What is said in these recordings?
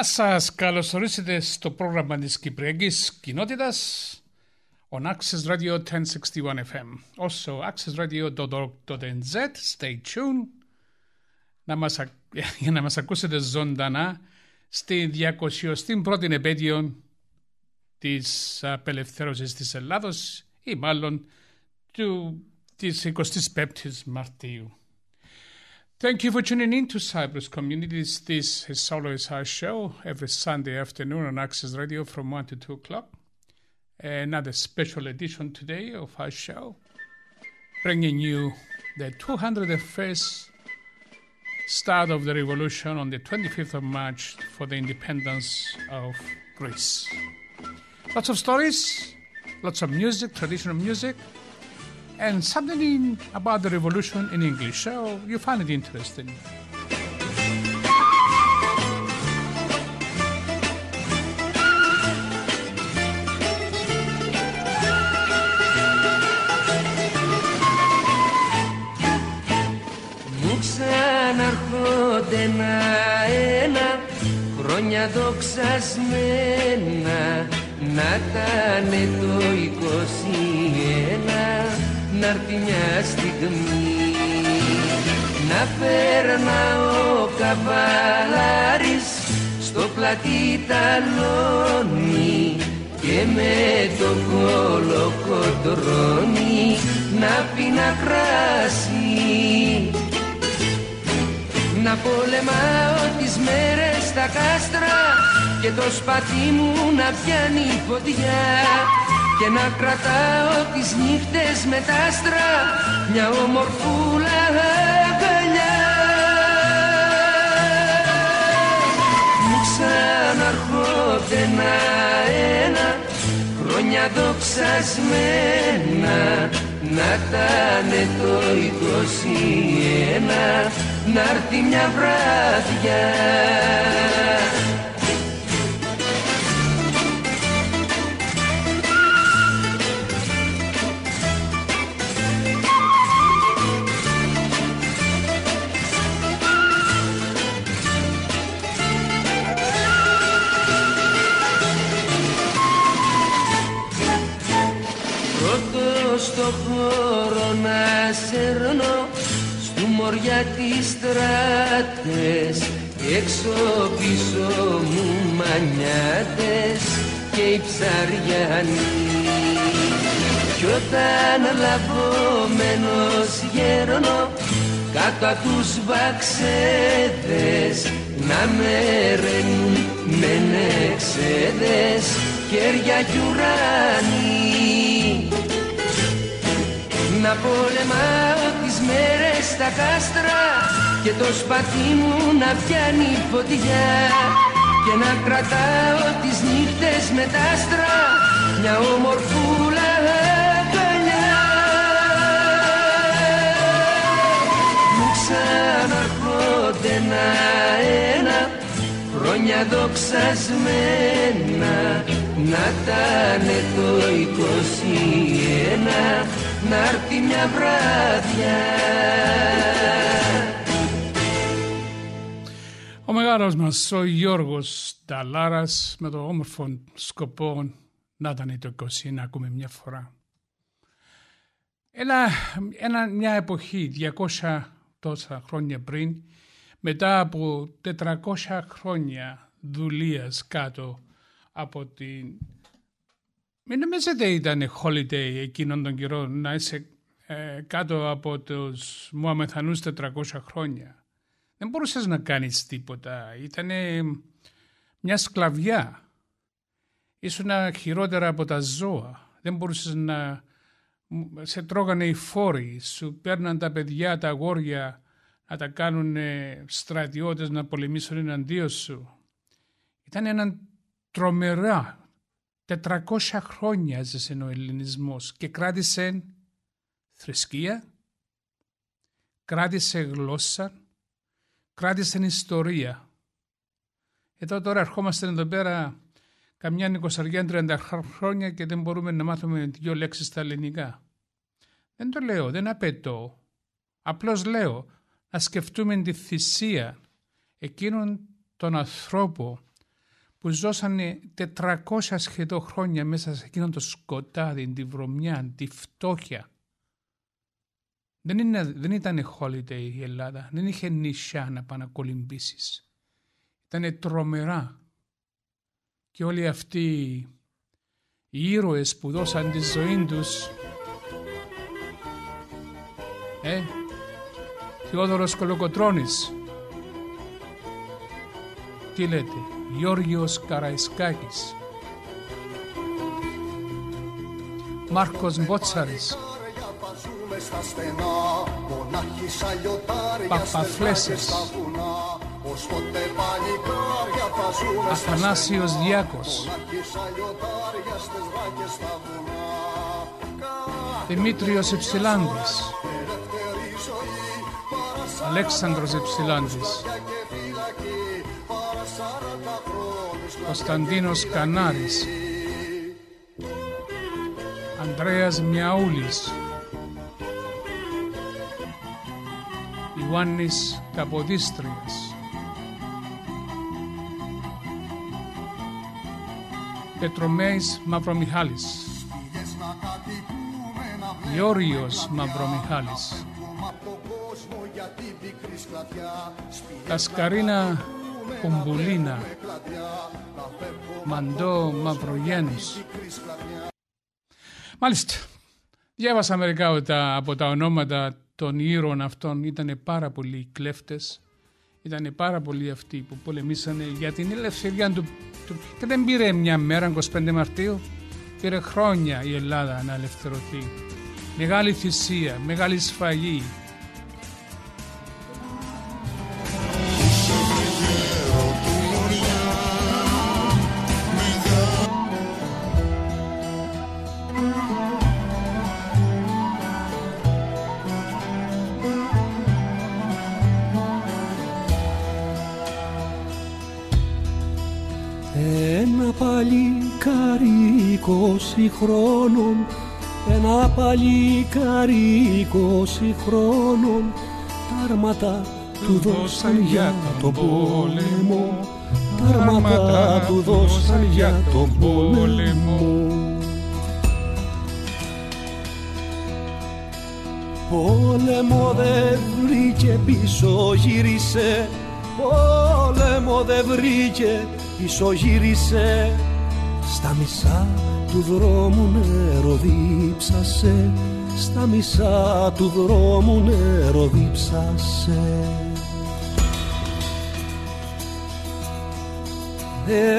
Γεια σας. Καλώς ορίσατε στο πρόγραμμα της Κυπριακής Κοινότητας on Access Radio 1061 FM. Also accessradio.org.nz. Stay tuned να μας, για να μας ακούσετε ζωντανά στη 201η επέτειο της απελευθέρωσης της Ελλάδος ή μάλλον του, της 25ης Μαρτίου. Thank you for tuning in to Cyprus Communities. This is always our show every Sunday afternoon on Access Radio from 1 to 2 o'clock. Another special edition today of our show, bringing you the 201st start of the revolution on the 25th of March for the independence of Greece. Lots of stories, lots of music, traditional music, and something in, about the revolution in English. So you find it interesting. Μου ξαναρχόνται ένα-ένα χρόνια δοξασμένα να ήτανε το 21 να έρθει μια στιγμή. Να περνά ο καβαλάρης στο πλατή ταλόνι και με το κολοκοτρώνι να πίνα κράσι να πολεμάω τις μέρες στα κάστρα και το σπαθί μου να πιάνει φωτιά και να κρατάω τις νύχτες με τα άστρα μια ομορφούλα αγκαλιά Μου ξαναρχόνται ένα-ένα χρόνια δοξασμένα να ήτανε το 21 να έρθει μια βράδια χώρο να σέρνω στου μωριά τις στράτες έξω πίσω μου μανιάτες και οι ψαριανοί. Κι όταν λαβωμένος γέρνω κάτω απ' τους βαξέδες να με ρενούν με νεξέδες χέρια κι ουράνι να πολεμάω τις μέρες στα κάστρα και το σπαθί μου να πιάνει φωτιά και να κρατάω τις νύχτες με τα άστρα μια ομορφούλα αγκαλιά. Μου ξαναρχόνται ένα-ένα χρόνια δοξασμένα να ήτανε το 21 να έρθει μια βράδια Ο μεγάλος μας, ο Γιώργος Νταλάρας, με το όμορφο σκοπό να ήταν το 20 να ακούμε μια φορά. Ένα, ένα, μια εποχή 200 τόσα χρόνια πριν μετά από 400 χρόνια δουλείας κάτω από την... Μην νομίζετε ήταν holiday εκείνον τον καιρό να είσαι ε, κάτω από τους Μουαμεθανούς 400 χρόνια; Δεν μπορούσες να κάνεις τίποτα. Ήταν μια σκλαβιά. Ήσουν χειρότερα από τα ζώα. Δεν μπορούσες να... Σε τρώγανε οι φόροι, σου παίρναν τα παιδιά, τα αγόρια να τα κάνουν στρατιώτες να πολεμήσουν εναντίον σου. Ήταν ένα τρομερά. 400 χρόνια έζησε ο ελληνισμός και κράτησε θρησκεία, κράτησε γλώσσα, κράτησε ιστορία. Εδώ τώρα ερχόμαστε εδώ πέρα καμιά νοικοσαριά 30 χρόνια και δεν μπορούμε να μάθουμε δύο λέξεις στα ελληνικά. Δεν το λέω, δεν απαιτώ. Απλώς λέω να σκεφτούμε τη θυσία εκείνων των ανθρώπων που ζώσανε 400 σχεδόν χρόνια μέσα σε εκείνον το σκοτάδι, τη βρωμιά, τη φτώχεια. Δεν, είναι, δεν ήταν holiday η Ελλάδα, δεν είχε νησιά να πάνε να κολυμπήσεις. Ήταν τρομερά. Και όλοι αυτοί οι ήρωες που δώσαν τη ζωή τους ε, Θεόδωρος Κολοκοτρώνης τι λέτε; Γιώργιος Καραϊσκάκης. Μάρκος Μπότσαρης. Παπαφλέσες Αθανάσιος Διάκος. Δημήτριος Υψηλάντης Αλέξανδρος Υψηλάντης Κωνσταντίνος Κανάρης Ανδρέας Μιαούλης Ιωάννης Καποδίστριας. Πετρομέης Μαυρομιχάλης Γεώργιος Μαυρομιχάλης Κασκαρίνα Κουμπουλίνα Μαντό Μαυρογέννης Μάλιστα, διάβασα μερικά από τα ονόματα των ήρωων αυτών. Ήταν πάρα πολλοί κλέφτες, ήταν πάρα πολλοί αυτοί που πολεμήσανε για την ελευθερία του, του και δεν πήρε μια μέρα 25 Μαρτίου, πήρε χρόνια η Ελλάδα να ελευθερωθεί. Μεγάλη θυσία, μεγάλη σφαγή, είκοσι χρόνων ένα παλικάρι είκοσι χρόνων τα άρματα του δώσαν για τον πόλεμο. τα άρματα του δώσαν για τον πόλεμο. Πόλεμο δεν βρήκε πίσω γύρισε. Πόλεμο δεν βρήκε πίσω γύρισε. Στα μισά του δρόμου νερό δίψασε στα μισά του δρόμου νερό δίψασε.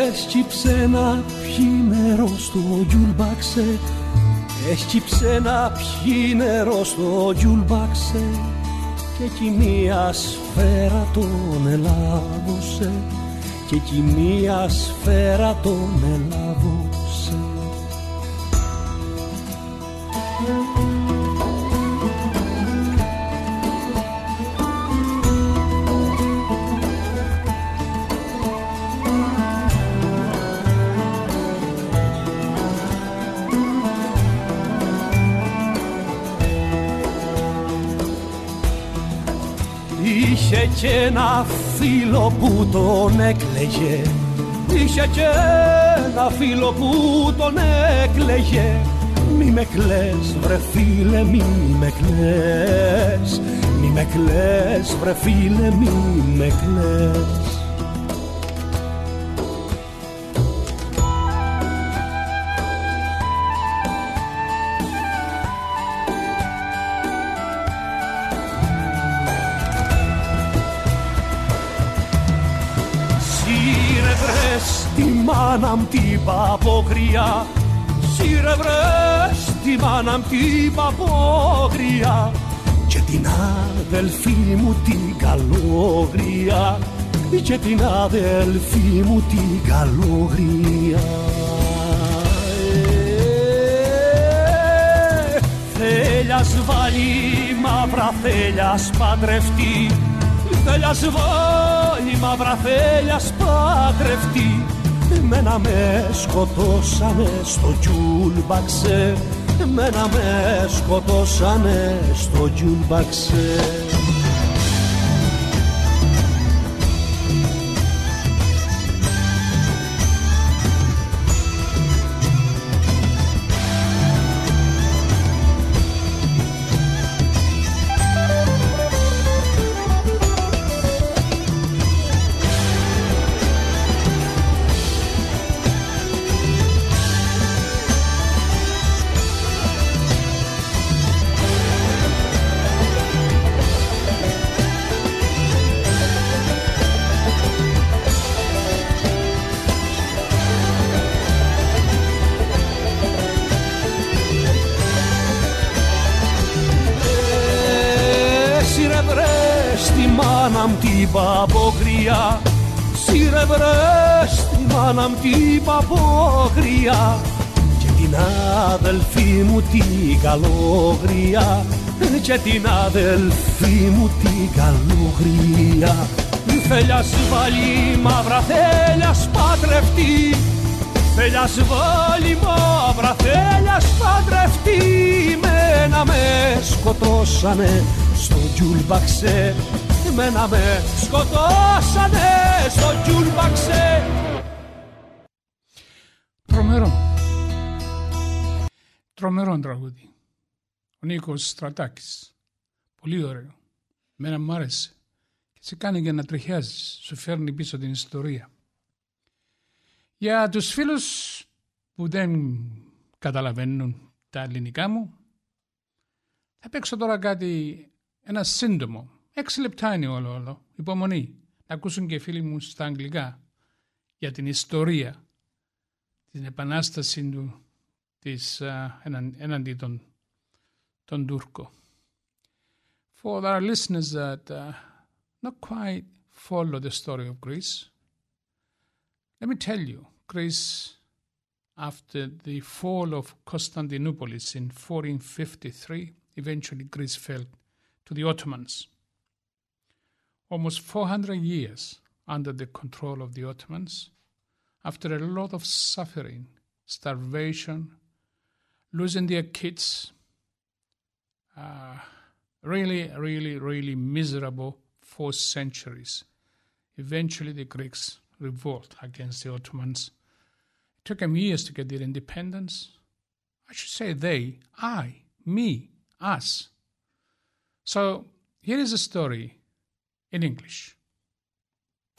Έσκυψε να πιει νερό στο γιουλμπάξε Έσκυψε να πιει νερό στο γιουλμπάξε και εκεί μία σφαίρα τον ελάβωσε και εκεί μία σφαίρα τον ελάβωσε και ένα φίλο που τον έκλαιγε. Είχε και ένα φίλο που τον έκλαιγε. Μη με κλαις βρε φίλε μη με κλαις. Μη με κλαις βρε φίλε μη με κλαις Σύρε βρες τη μάνα μ' την παπογριά και την αδελφή μου την καλόγρια και την αδελφή μου την καλόγρια. Θέλιας βάλει μαύρα θέλιας παντρευτεί. Θέλιας βάλει μαύρα θέλιας παντρευτεί Εμένα με σκοτώσανε στο τζουλμπαξέ. Εμένα με σκοτώσανε στο τζουλμπαξέ και την αδελφή μου την καλόγρια Θέλιας βάλει μαύρα θέλιας παντρευτεί Θέλιας βάλει μαύρα θέλιας παντρευτεί Μένα με σκοτώσανε στο τζουλμπαξέ. Εμένα με σκοτώσανε στο τζουλμπαξέ. Τρομερό. Τρομερό τραγούδι Ο Νίκος Στρατάκης. Πολύ ωραίο. Μένα μου άρεσε. Και σε κάνει για να τριχιάζεις σου φέρνει πίσω την ιστορία. Για τους φίλους που δεν καταλαβαίνουν τα ελληνικά μου θα παίξω τώρα κάτι ένα σύντομο. Έξι λεπτά είναι όλο όλο. Υπομονή. Να ακούσουν και οι φίλοι μου στα αγγλικά για την ιστορία, την επανάσταση του της, uh, έναντι των, Tondurko. For our listeners that uh, not quite follow the story of Greece, let me tell you, Greece, after the fall of Constantinople in 1453, eventually Greece fell to the Ottomans. Almost 400 years under the control of the Ottomans, after a lot of suffering, starvation, losing their kids, uh, really, really, really miserable for centuries. Eventually, the Greeks revolt against the Ottomans. It took them years to get their independence. I should say they, I, me, us. So here is a story in English.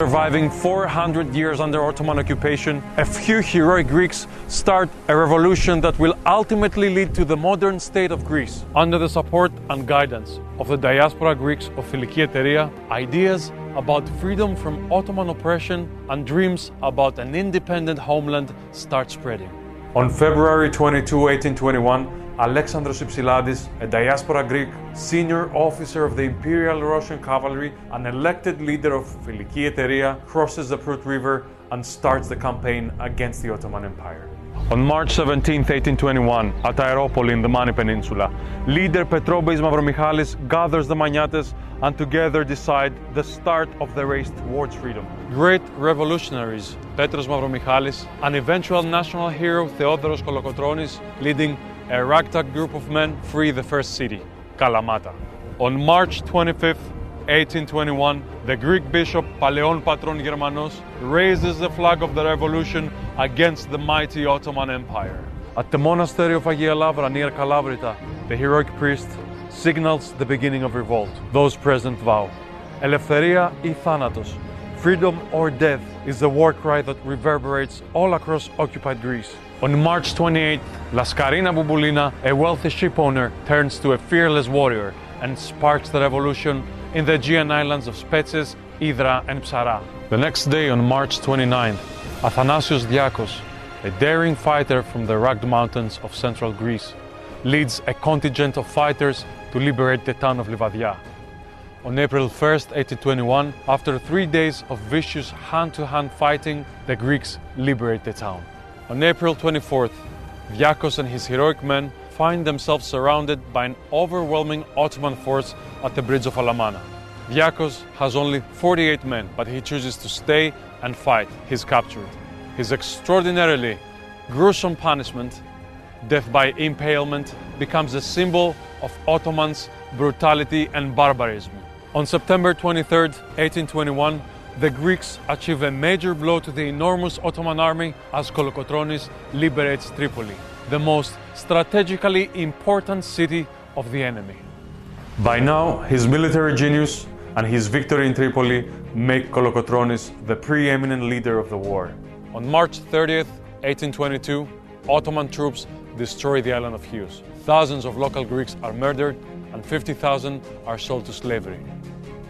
Surviving 400 years under Ottoman occupation, a few heroic Greeks start a revolution that will ultimately lead to the modern state of Greece. Under the support and guidance of the diaspora Greeks of Filiki Eteria, ideas about freedom from Ottoman oppression and dreams about an independent homeland start spreading. On February 22, 1821, Alexandros Ypsiladis, a diaspora Greek, senior officer of the Imperial Russian Cavalry, an elected leader of Filiki Eteria, crosses the Prut River and starts the campaign against the Ottoman Empire. On March 17, 1821, at Aeropoli in the Mani Peninsula, leader Petrobes Mavromichalis gathers the Magnates and together decide the start of the race towards freedom. Great revolutionaries, Petros Mavromichalis, an eventual national hero Theodoros Kolokotronis, leading a ragtag group of men free the first city, Kalamata. On March 25, 1821, the Greek bishop Paleon Patron Germanos raises the flag of the revolution against the mighty Ottoman Empire. At the monastery of Agia Lavra near Calabrita, the heroic priest signals the beginning of revolt. Those present vow, Eleftheria e Thanatos, freedom or death is the war cry that reverberates all across occupied Greece. On March 28, Lascarina Bouboulina, a wealthy ship owner, turns to a fearless warrior and sparks the revolution in the Aegean islands of Spetses, Hydra, and Psara. The next day, on March 29, Athanasios Diakos, a daring fighter from the rugged mountains of central Greece, leads a contingent of fighters to liberate the town of Livadia. On April 1st, 1821, after three days of vicious hand to hand fighting, the Greeks liberate the town. On April 24th, Diakos and his heroic men find themselves surrounded by an overwhelming Ottoman force at the bridge of Alamana. Diakos has only 48 men, but he chooses to stay and fight. He's captured. His extraordinarily gruesome punishment, death by impalement, becomes a symbol of Ottomans' brutality and barbarism. On September 23, 1821, the Greeks achieve a major blow to the enormous Ottoman army as Kolokotronis liberates Tripoli, the most strategically important city of the enemy. By now, his military genius and his victory in Tripoli make Kolokotronis the preeminent leader of the war. On March 30th, 1822, Ottoman troops destroy the island of Chios. Thousands of local Greeks are murdered and 50,000 are sold to slavery.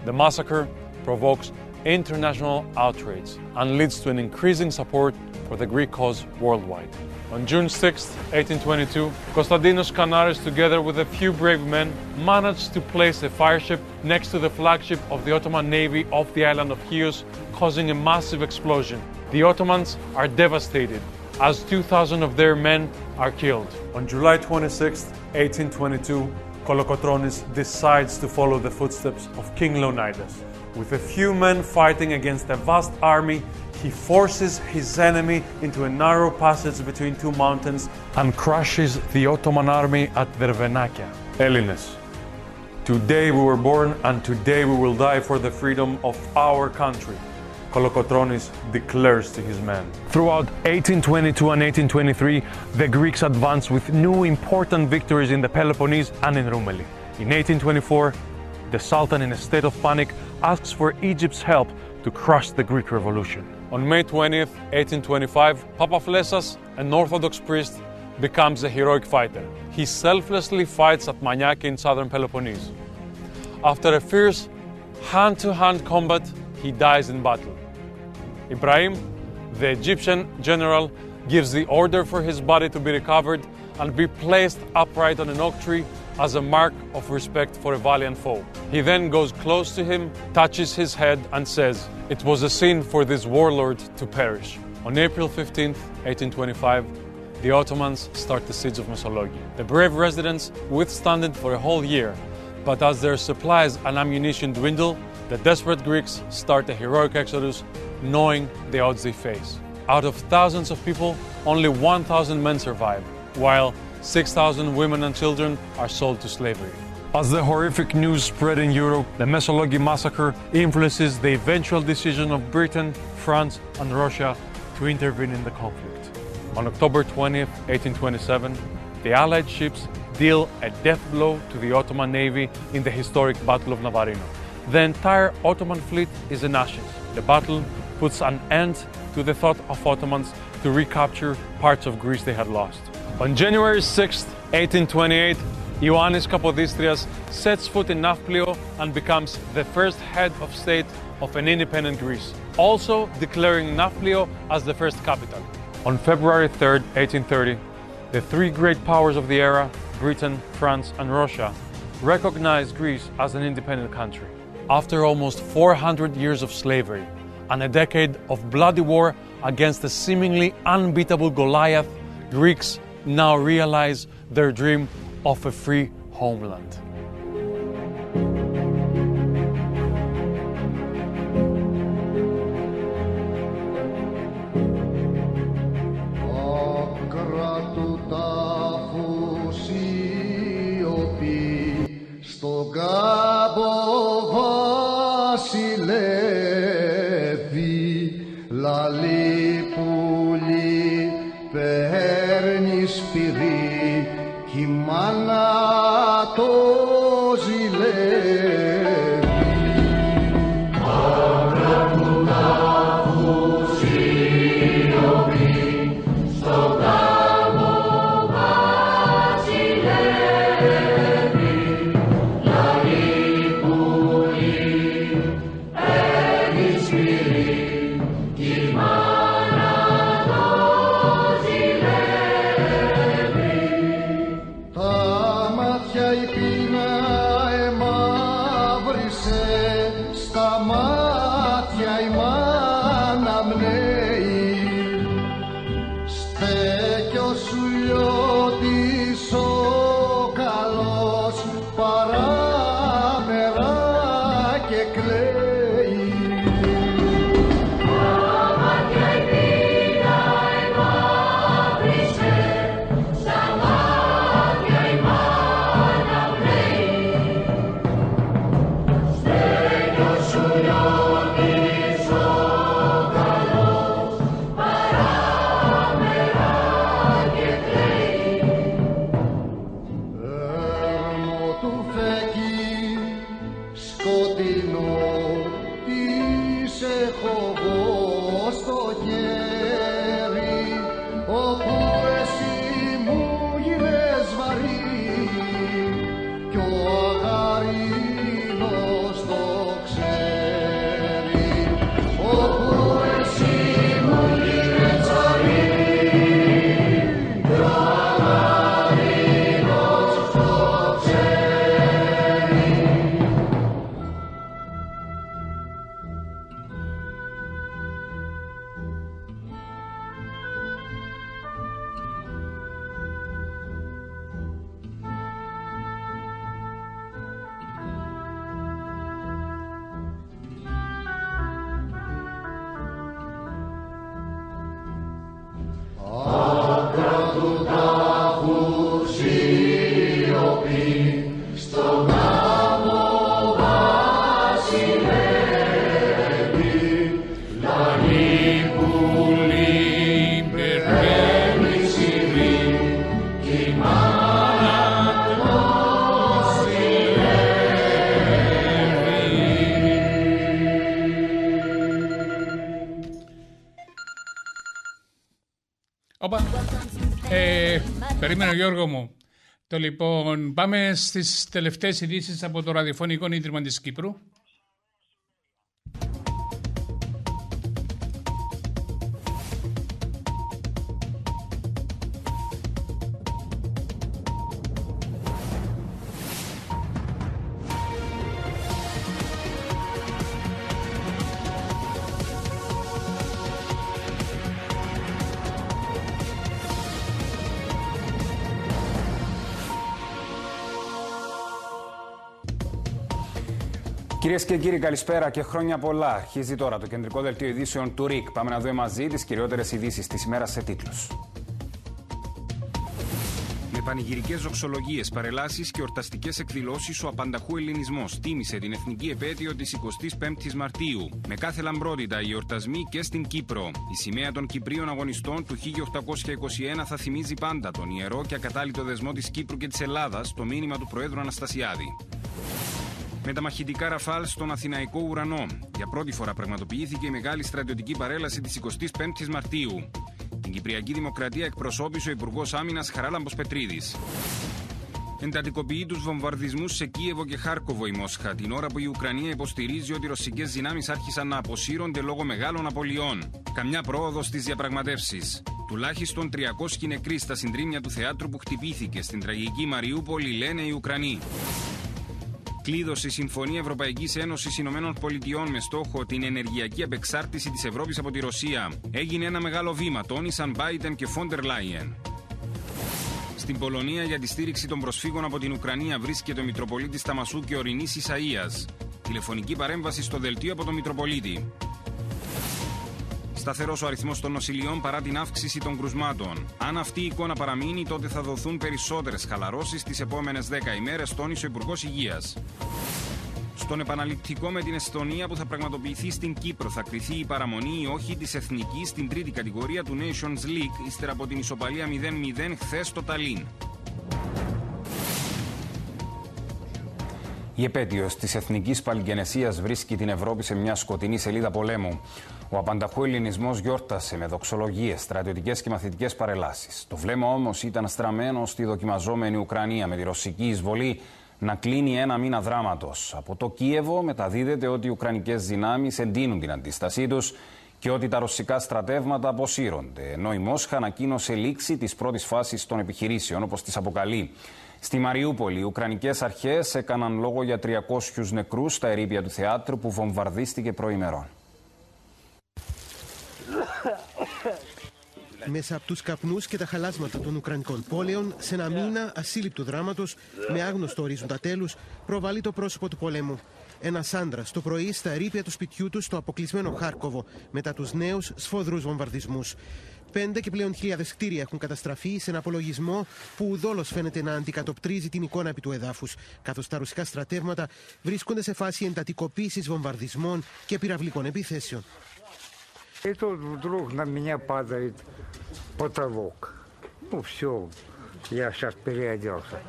The massacre provokes international outrage and leads to an increasing support for the Greek cause worldwide. On June 6, 1822, Konstantinos Kanaris, together with a few brave men, managed to place a fireship next to the flagship of the Ottoman Navy off the island of Chios, causing a massive explosion. The Ottomans are devastated as 2,000 of their men are killed. On July 26, 1822, Kolokotronis decides to follow the footsteps of King Leonidas. With a few men fighting against a vast army, he forces his enemy into a narrow passage between two mountains and crushes the Ottoman army at Dervenakia. Elines. Today we were born and today we will die for the freedom of our country. Kolokotronis declares to his men. Throughout 1822 and 1823, the Greeks advanced with new important victories in the Peloponnese and in Rumeli. In 1824, the Sultan, in a state of panic, asks for Egypt's help to crush the Greek revolution. On May 20th, 1825, Papa Flessas, an Orthodox priest, becomes a heroic fighter. He selflessly fights at Maniaki in southern Peloponnese. After a fierce hand to hand combat, he dies in battle. Ibrahim, the Egyptian general, gives the order for his body to be recovered and be placed upright on an oak tree as a mark of respect for a valiant foe. He then goes close to him, touches his head, and says, It was a sin for this warlord to perish. On April 15, 1825, the Ottomans start the siege of Mesologi. The brave residents withstand it for a whole year, but as their supplies and ammunition dwindle, the desperate Greeks start a heroic exodus, knowing the odds they face. Out of thousands of people, only 1,000 men survive, while 6,000 women and children are sold to slavery. As the horrific news spread in Europe, the Mesologi massacre influences the eventual decision of Britain, France, and Russia to intervene in the conflict. On October 20, 1827, the Allied ships deal a death blow to the Ottoman navy in the historic Battle of Navarino. The entire Ottoman fleet is in ashes. The battle puts an end to the thought of Ottomans to recapture parts of Greece they had lost. On January 6, 1828, Ioannis Kapodistrias sets foot in Nafplio and becomes the first head of state of an independent Greece, also declaring Nafplio as the first capital. On February 3, 1830, the three great powers of the era, Britain, France, and Russia, recognized Greece as an independent country. After almost 400 years of slavery and a decade of bloody war against the seemingly unbeatable Goliath, Greeks now realize their dream of a free homeland. Βασιλεύει λαλή πουλί παίρνει σπίτι κι η μάνα το ζηλεύει. Περίμενε Γιώργο μου. Το λοιπόν, πάμε στις τελευταίες ειδήσεις από το ραδιοφωνικό ίδρυμα της Κύπρου. Κυρίες και κύριοι, καλησπέρα και χρόνια πολλά. Αρχίζει τώρα το κεντρικό δελτίο ειδήσεων του ΡΙΚ. Πάμε να δούμε μαζί τις κυριότερες ειδήσεις της ημέρας σε τίτλους. Με πανηγυρικές δοξολογίες, παρελάσεις και ορταστικές εκδηλώσεις, ο απανταχού Ελληνισμός τίμησε την εθνική επέτειο της 25η Μαρτίου. Με κάθε λαμπρότητα οι εορτασμοί και στην Κύπρο. Η σημαία των Κυπρίων αγωνιστών του 1821 θα θυμίζει πάντα τον ιερό και ακατάλητο δεσμό της Κύπρου και της Ελλάδας, το μήνυμα του Προέδρου Αναστασιάδη. Με τα μαχητικά Ραφάλ στον Αθηναϊκό ουρανό. Για πρώτη φορά πραγματοποιήθηκε η μεγάλη στρατιωτική παρέλαση της 25η Μαρτίου. Την Κυπριακή Δημοκρατία εκπροσώπησε ο Υπουργός Άμυνας Χαράλαμπος Πετρίδης. Εντατικοποιεί τους βομβαρδισμούς σε Κίεβο και Χάρκοβο η Μόσχα, την ώρα που η Ουκρανία υποστηρίζει ότι οι ρωσικές δυνάμεις άρχισαν να αποσύρονται λόγω μεγάλων απολειών. Καμιά πρόοδος στις διαπραγματεύσεις. Τουλάχιστον 300 νεκροί στα συντρίμια του θεάτρου που χτυπήθηκε στην τραγική Μαριούπολη, λένε οι Ουκρανοί. Κλείδωσε η Συμφωνία Ευρωπαϊκής Ένωσης Ηνωμένων Πολιτειών με στόχο την ενεργειακή απεξάρτηση της Ευρώπης από τη Ρωσία. Έγινε ένα μεγάλο βήμα, τόνισαν Biden και Φόντερ Λάιεν. Στην Πολωνία για τη στήριξη των προσφύγων από την Ουκρανία βρίσκεται ο Μητροπολίτης Ταμασού και Ορεινή Ισαία. Τηλεφωνική παρέμβαση στο δελτίο από τον Μητροπολίτη. Σταθερός ο αριθμός των νοσηλειών παρά την αύξηση των κρουσμάτων. Αν αυτή η εικόνα παραμείνει, τότε θα δοθούν περισσότερες χαλαρώσεις τις επόμενες 10 ημέρες, τόνισε ο Υπουργός Υγείας. Στον επαναληπτικό με την Εστονία που θα πραγματοποιηθεί στην Κύπρο θα κριθεί η παραμονή ή όχι της εθνικής στην τρίτη κατηγορία του Nations League ύστερα από την ισοπαλία 0-0 χθες στο Ταλίν. Η επέτειος της εθνικής παλιγενεσίας βρίσκει την Ευρώπη σε μια σκοτεινή σελίδα πολέμου. Ο απανταχού ελληνισμός γιόρτασε με δοξολογίες, στρατιωτικές και μαθητικές παρελάσεις. Το βλέμμα όμως ήταν στραμμένο στη δοκιμαζόμενη Ουκρανία με τη ρωσική εισβολή να κλείνει ένα μήνα δράματος. Από το Κίεβο μεταδίδεται ότι οι Ουκρανικές δυνάμεις εντείνουν την αντίστασή τους και ότι τα ρωσικά στρατεύματα αποσύρονται. Ενώ η Μόσχα ανακοίνωσε λήξη της πρώτης φάσης των επιχειρήσεων, όπως τις αποκαλεί. Στη Μαριούπολη, οι Ουκρανικές αρχές έκαναν λόγο για 300 νεκρούς στα ερήπια του θεάτρου που βομβαρδίστηκε προημερών. Μέσα από τους καπνούς και τα χαλάσματα των Ουκρανικών πόλεων, σε ένα μήνα ασύλληπτου δράματος, με άγνωστο ορίζοντα τέλους, προβάλλει το πρόσωπο του πολέμου. Ένα άντρα το πρωί στα ερήπια του σπιτιού του στο αποκλεισμένο Χάρκοβο, μετά τους νέους σφοδρούς βομβαρδισμούς. Πέντε και πλέον χιλιάδες κτίρια έχουν καταστραφεί σε ένα απολογισμό που ουδόλως φαίνεται να αντικατοπτρίζει την εικόνα επί του εδάφους, καθώς τα ρουσικά στρατεύματα βρίσκονται σε φάση εντατικοποίησης βομβαρδισμών και πυραυλικών επιθέσεων. И тут вдруг на меня падает потолок. Ну, все, я сейчас переоделся.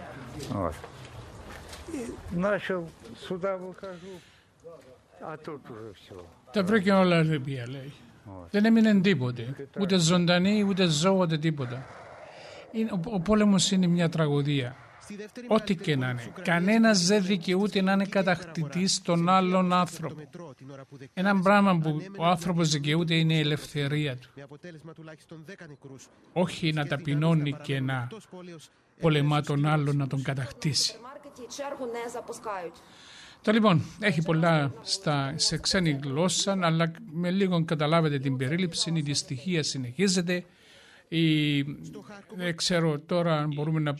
Вот. И начал, сюда выхожу, а тут уже все. Τα βρήκε όλα ρηπία, λέει. Δεν έμεινε τίποτε. Ούτε ζωντανή, ούτε ζώο, ούτε τίποτα. Είναι, ο, ο πόλεμο είναι μια τραγωδία. Ό,τι και να είναι. Κανένας δεν δικαιούται να είναι κατακτητής των άλλων άνθρωπο. Ένα πράγμα που ο άνθρωπος δικαιούται είναι η ελευθερία του. Όχι να ταπεινώνει και να πολεμά τον άλλον να τον κατακτήσει. Το λοιπόν, έχει πολλά στα, σε ξένη γλώσσα, αλλά με λίγο καταλάβετε την περίληψη, η δυστυχία συνεχίζεται. Η, δεν ξέρω τώρα αν μπορούμε να,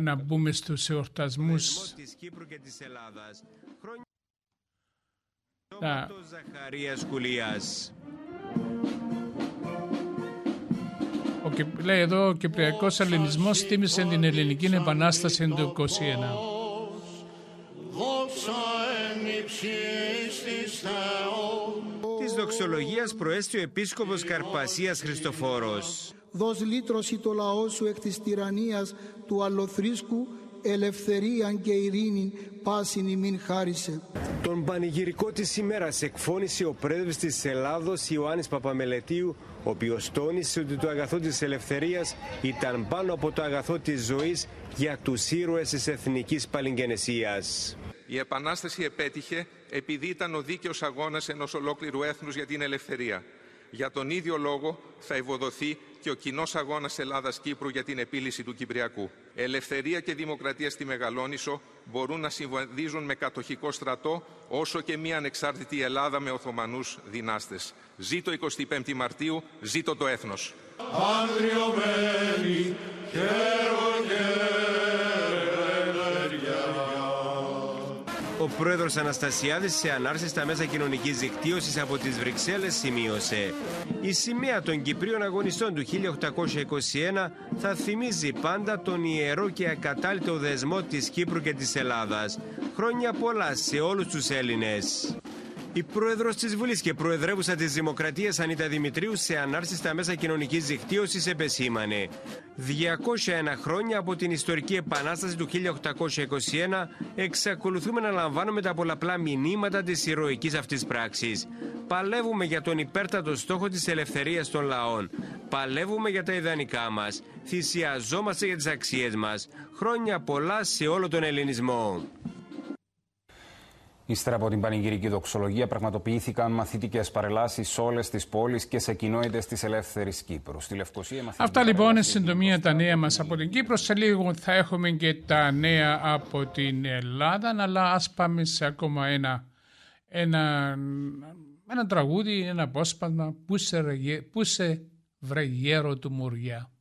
να μπούμε στους εορτασμούς. Να, ο, λέει εδώ ο Κυπριακός Ελληνισμός τίμησε την Ελληνική Επανάσταση του 1921. Της δοξολογίας προέστη ο επίσκοπος Καρπασίας Χριστοφόρος. Δώσ' λύτρωση το λαό σου εκ της τυραννίας του αλλοθρίσκου ελευθερία και ειρήνη πάσιν ημίν χάρισε. Τον πανηγυρικό της ημέρας εκφώνησε ο πρέσβης της Ελλάδος Ιωάννης Παπαμελετίου ο οποίος τόνισε ότι το αγαθό της ελευθερίας ήταν πάνω από το αγαθό της ζωής για τους ήρωες της εθνικής παλιγγενεσίας. Η Επανάσταση επέτυχε επειδή ήταν ο δίκαιος αγώνας ενός ολόκληρου έθνους για την ελευθερία. Για τον ίδιο λόγο θα ευοδοθεί και ο κοινός αγώνας Ελλάδα-Κύπρου για την επίλυση του Κυπριακού. Ελευθερία και δημοκρατία στη Μεγαλόνισο μπορούν να συμβαδίζουν με κατοχικό στρατό, όσο και μια ανεξάρτητη Ελλάδα με Οθωμανούς δυνάστες. Ζήτω 25η Μαρτίου, ζήτω το έθνος. Ο πρόεδρος Αναστασιάδης σε ανάρση στα μέσα κοινωνικής δικτύωσης από τις Βρυξέλλες σημείωσε. Η σημαία των Κυπρίων αγωνιστών του 1821 θα θυμίζει πάντα τον ιερό και ακατάλητο δεσμό της Κύπρου και της Ελλάδας. Χρόνια πολλά σε όλους τους Έλληνες. Η πρόεδρος της Βουλής και προεδρεύουσα της Δημοκρατίας Ανίτα Δημητρίου σε ανάρση στα μέσα κοινωνικής δικτύωσης επεσήμανε. 201 χρόνια από την ιστορική επανάσταση του 1821 εξακολουθούμε να λαμβάνουμε τα πολλαπλά μηνύματα της ηρωικής αυτής πράξης. Παλεύουμε για τον υπέρτατο στόχο της ελευθερίας των λαών. Παλεύουμε για τα ιδανικά μας. Θυσιαζόμαστε για τις αξίες μας. Χρόνια πολλά σε όλο τον ελληνισμό. Ύστερα από την πανηγυρική δοξολογία, πραγματοποιήθηκαν μαθητικές παρελάσεις σε όλες τις πόλεις και σε κοινότητες της Ελεύθερης Κύπρου. Στη Λευκοσία, Αυτά λοιπόν είναι συντομία τα νέα μας από την Κύπρο. Σε λίγο θα έχουμε και τα νέα από την Ελλάδα. Αλλά ας πάμε σε ακόμα ένα, ένα, ένα τραγούδι, ένα απόσπασμα. Πού σε, πού σε βρε γέρο του Μουριά;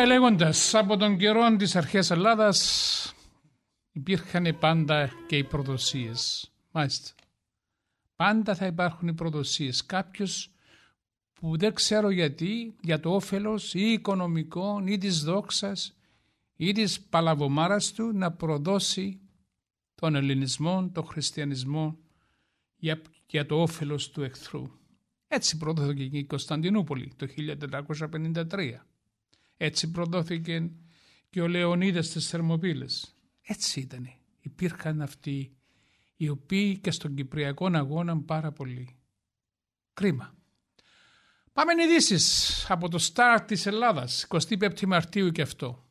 Πάει λέγοντα, από τον καιρό της αρχαίας Ελλάδας υπήρχαν πάντα και οι προδοσίες. Μάλιστα. Πάντα θα υπάρχουν οι προδοσίες. Κάποιος που δεν ξέρω γιατί, για το όφελος ή οικονομικό ή της δόξας ή της παλαβομάρας του να προδώσει τον ελληνισμό, τον χριστιανισμό για, για το όφελος του εχθρού. Έτσι προδόθηκε και η Κωνσταντινούπολη το 1453. Έτσι προδόθηκε και ο Λεωνίδας στις Θερμοπύλες. Έτσι ήταν. Υπήρχαν αυτοί οι οποίοι και στον Κυπριακό αγώνα πάρα πολύ. Κρίμα. Πάμε ειδήσεις από το Star της Ελλάδας, 25 Μαρτίου και αυτό.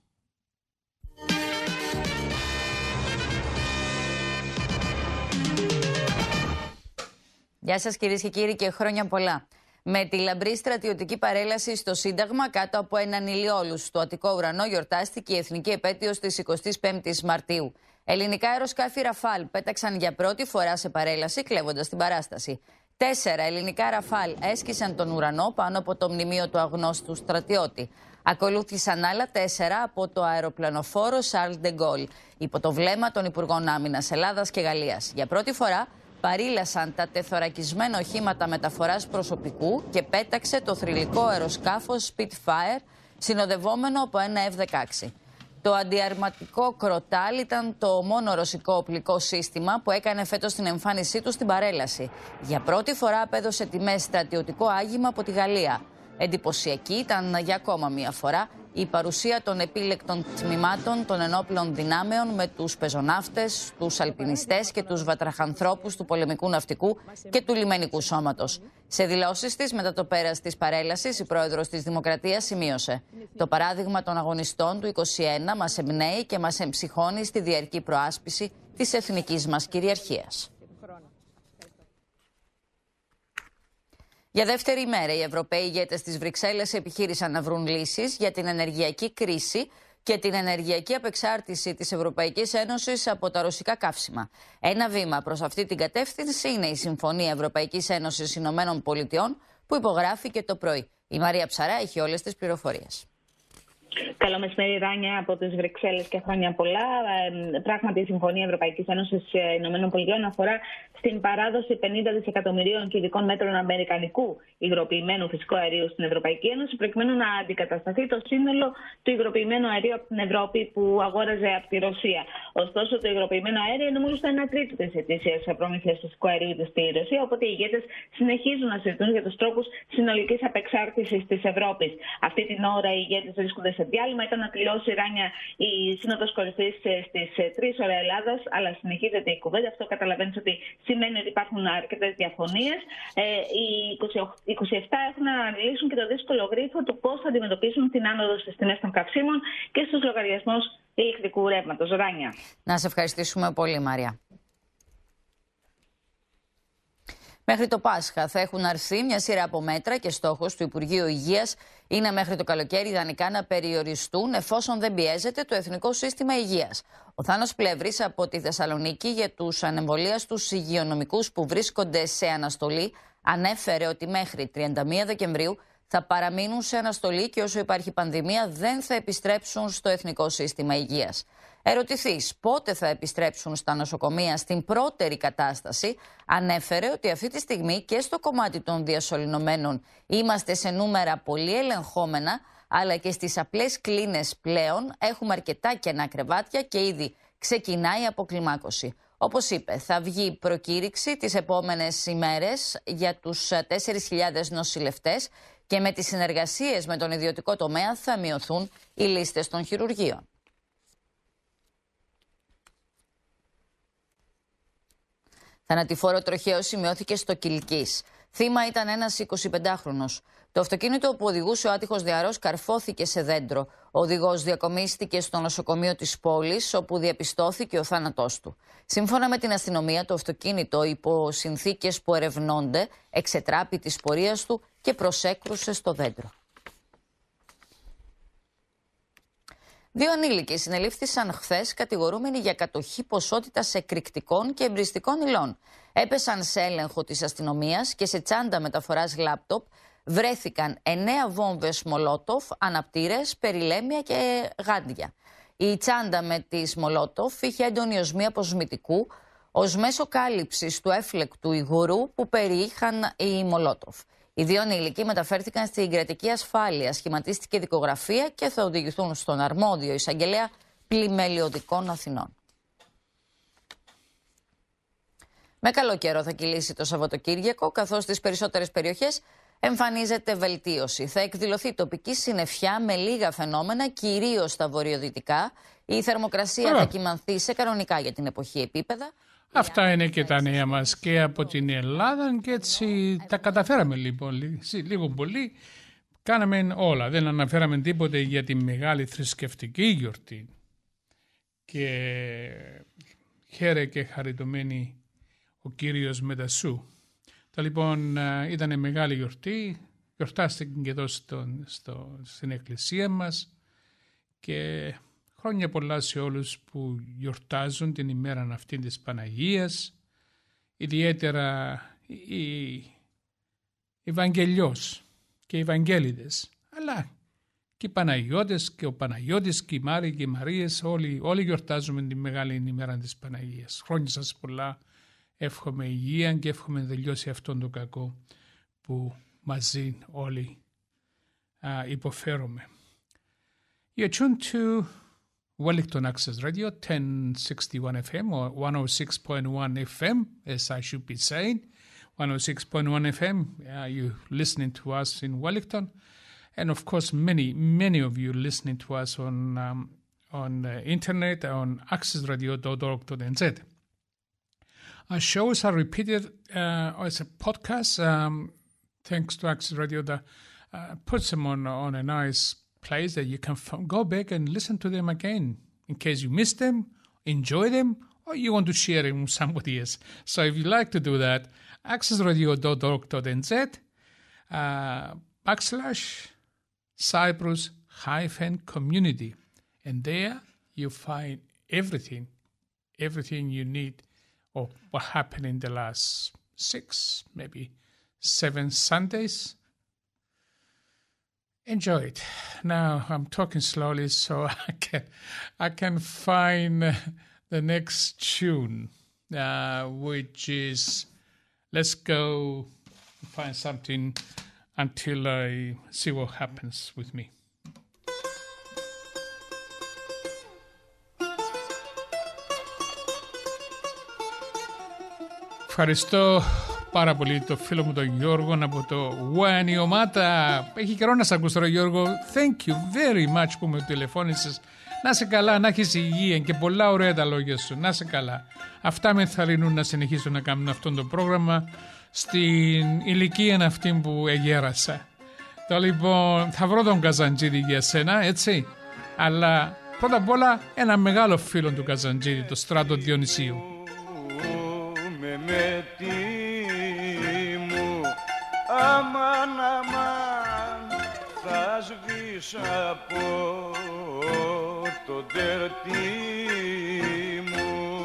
Γεια σας κυρίες και κύριοι και χρόνια πολλά. Με τη λαμπρή στρατιωτική παρέλαση στο Σύνταγμα κάτω από έναν ηλιόλου στο Αττικό ουρανό γιορτάστηκε η εθνική επέτειος της 25ης Μαρτίου. Ελληνικά αεροσκάφη Ραφάλ πέταξαν για πρώτη φορά σε παρέλαση κλέβοντας την παράσταση. Τέσσερα ελληνικά Ραφάλ έσκησαν τον ουρανό πάνω από το μνημείο του αγνώστου στρατιώτη. Ακολούθησαν άλλα τέσσερα από το αεροπλανοφόρο Charles de Gaulle, υπό το βλέμμα των Υπουργών Άμυνας Ελλάδας και Γαλλίας. Για πρώτη φορά παρήλασαν τα τεθωρακισμένα οχήματα μεταφοράς προσωπικού και πέταξε το θρηλυκό αεροσκάφος Spitfire συνοδευόμενο από ένα F-16. Το αντιαρματικό Κροτάλ ήταν το μόνο ρωσικό οπλικό σύστημα που έκανε φέτος την εμφάνισή του στην παρέλαση. Για πρώτη φορά απέδωσε τιμές στρατιωτικό άγημα από τη Γαλλία. Εντυπωσιακή ήταν για ακόμα μία φορά η παρουσία των επίλεκτων τμήματων των ενόπλων δυνάμεων με τους πεζοναύτες, τους αλπινιστές και τους βατραχανθρώπους του πολεμικού ναυτικού και του λιμενικού σώματος. Σε δηλώσεις της μετά το πέρας της παρέλασης, η πρόεδρος της Δημοκρατίας σημείωσε «Το παράδειγμα των αγωνιστών του 21 μας εμπνέει και μας εμψυχώνει στη διαρκή προάσπιση της εθνικής μας κυριαρχίας». Για δεύτερη μέρα, οι Ευρωπαίοι ηγέτες της Βρυξέλλες επιχείρησαν να βρουν λύσεις για την ενεργειακή κρίση και την ενεργειακή απεξάρτηση της Ευρωπαϊκής Ένωσης από τα ρωσικά καύσιμα. Ένα βήμα προς αυτή την κατεύθυνση είναι η Συμφωνία Ευρωπαϊκής Ένωσης Ηνωμένων Πολιτειών που υπογράφηκε το πρωί. Η Μαρία Ψαρά έχει όλες τις πληροφορίες. Καλό μεσημέρι, Ράνια, από τις Βρυξέλλες και χρόνια πολλά. Ε, πράγματι, η Συμφωνία Ευρωπαϊκής Ένωσης Ηνωμένων Πολιτειών αφορά στην παράδοση 50 δισεκατομμυρίων κυβικών μέτρων αμερικανικού υγροποιημένου φυσικού αερίου στην Ευρωπαϊκή Ένωση, προκειμένου να αντικατασταθεί το σύνολο του υγροποιημένου αερίου από την Ευρώπη που αγόραζε από τη Ρωσία. Ωστόσο, το υγροποιημένο αέριο είναι μόλις το 1 τρίτο της ετήσιας προμήθειας φυσικού αερίου στη Ρωσία, οπότε οι ηγέτες συνεχίζουν να συζητούν για τους τρόπους συνολικής απεξάρτησης της Ευρώπης. Αυτή την ώρα οι ηγέτες βρίσκονται σε διάλειμμα. Ήταν να τελειώσει ράνια η Σύνοδος Κορυφής στις 3 ώρα Ελλάδας, αλλά συνεχίζεται η κουβέντα. Αυτό καταλαβαίνεις ότι σημαίνει ότι υπάρχουν αρκετές διαφωνίες. Ε, οι 27 έχουν να αναλύσουν και το δύσκολο γρίφο του πώς θα αντιμετωπίσουν την άνοδο στις τιμές των καυσίμων και στους λογαριασμούς ηλεκτρικού ρεύματος. Ράνια. Να σε ευχαριστήσουμε πολύ, Μαρία. Μέχρι το Πάσχα θα έχουν αρθεί μια σειρά από μέτρα και στόχος του Υπουργείου Υγείας είναι μέχρι το καλοκαίρι ιδανικά να περιοριστούν εφόσον δεν πιέζεται το Εθνικό Σύστημα Υγείας. Ο Θάνος Πλεύρης από τη Θεσσαλονίκη για τους ανεμβολίαστου υγειονομικούς που βρίσκονται σε αναστολή ανέφερε ότι μέχρι 31 Δεκεμβρίου θα παραμείνουν σε αναστολή και όσο υπάρχει πανδημία δεν θα επιστρέψουν στο Εθνικό Σύστημα Υγείας. Ερωτηθείς πότε θα επιστρέψουν στα νοσοκομεία στην πρώτερη κατάσταση, ανέφερε ότι αυτή τη στιγμή και στο κομμάτι των διασωληνωμένων είμαστε σε νούμερα πολύ ελεγχόμενα, αλλά και στις απλές κλίνες πλέον έχουμε αρκετά κενά κρεβάτια και ήδη ξεκινάει η αποκλιμάκωση. Όπως είπε, θα βγει προκήρυξη τις επόμενες ημέρες για τους 4.000 νοσηλευτές και με τις συνεργασίες με τον ιδιωτικό τομέα θα μειωθούν οι λίστες των χειρουργείων. Θανατηφόρο τροχαίο σημειώθηκε στο Κιλκή. Θύμα ήταν ένας 25χρονο. Το αυτοκίνητο που οδηγούσε ο άτυχος διαρρός καρφώθηκε σε δέντρο. Ο οδηγός διακομίστηκε στο νοσοκομείο της πόλης, όπου διαπιστώθηκε ο θάνατός του. Σύμφωνα με την αστυνομία, το αυτοκίνητο υπό συνθήκες που ερευνώνται εξετράπη της πορείας του και προσέκρουσε στο δέντρο. Δύο ανήλικοι συνελήφθησαν χθες κατηγορούμενοι για κατοχή ποσότητας εκρηκτικών και εμπριστικών υλών. Έπεσαν σε έλεγχο της αστυνομίας και σε τσάντα μεταφοράς λάπτοπ βρέθηκαν εννέα βόμβες Μολότοφ, αναπτήρες, περιλέμια και γάντια. Η τσάντα με τη Μολότοφ είχε έντονη οσμή αποσμητικού ως μέσο κάλυψης του έφλεκτου υγουρού που περιείχαν οι Μολότοφ. Οι δύο ανήλικοι μεταφέρθηκαν στην κρατική ασφάλεια, σχηματίστηκε δικογραφία και θα οδηγηθούν στον αρμόδιο εισαγγελέα πλημελιωδικών Αθηνών. Με καλό καιρό θα κυλήσει το Σαββατοκύριακο, καθώς στις περισσότερες περιοχές εμφανίζεται βελτίωση. Θα εκδηλωθεί τοπική συννεφιά με λίγα φαινόμενα, κυρίως στα βορειοδυτικά. Η θερμοκρασία θα κοιμανθεί σε κανονικά για την εποχή επίπεδα. Αυτά είναι και τα νέα μας και από την Ελλάδα και έτσι τα καταφέραμε λοιπόν, λίγο πολύ. Κάναμε όλα, δεν αναφέραμε τίποτε για τη μεγάλη θρησκευτική γιορτή. Και χαίρε και χαριτωμένη ο Κύριος Μετασού. Τα λοιπόν ήταν μεγάλη γιορτή, γιορτάστηκε και εδώ στο, στην εκκλησία μας και Χρόνια πολλά σε όλους που γιορτάζουν την ημέρα αυτή της Παναγίας, ιδιαίτερα οι Ευαγγελιός και οι Ευαγγέλιδες, αλλά και οι Παναγιώτες και ο Παναγιώτης και η Μάρη και οι Μαρίες, όλοι, όλοι γιορτάζουμε την μεγάλη ημέρα της Παναγίας. Χρόνια σας πολλά, εύχομαι υγεία και εύχομαι να τελειώσει αυτόν το κακό που μαζί όλοι α, υποφέρουμε. You're tuned to Wellington Access Radio, 1061 FM or 106.1 FM, as I should be saying. 106.1 FM, uh, you listening to us in Wellington. And of course, many, many of you listening to us on, um, on the internet, on accessradio.org.nz. Our shows are repeated uh, as a podcast, um, thanks to Access Radio that uh, puts them on, on a nice plays that you can f- go back and listen to them again in case you missed them, enjoy them, or you want to share them with somebody else. So if you like to do that, accessradio.org.nz uh, backslash Cyprus hyphen community. And there you find everything, everything you need of what happened in the last six, maybe seven Sundays enjoy it. Now I'm talking slowly so I can I can find uh, the next tune, uh, which is let's go find something until I see what happens with me. Ευχαριστώ πάρα πολύ το φίλο μου τον Γιώργο από το Ομάτα. Έχει καιρό να σε ακούσω τώρα Γιώργο. Thank you very much που με τηλεφώνησες. Να σε καλά, να έχεις υγεία και πολλά ωραία τα λόγια σου. Να σε καλά. Αυτά με ενθαρρυνούν να συνεχίσω να κάνω αυτό το πρόγραμμα στην ηλικία αυτή που εγέρασα. Το λοιπόν, θα βρω τον Καζαντζίδη για σένα, έτσι. Αλλά πρώτα απ' όλα ένα μεγάλο φίλο του Καζαντζίδη, το Στράτο Διονυσίου. Σβήσω από το τερτί μου.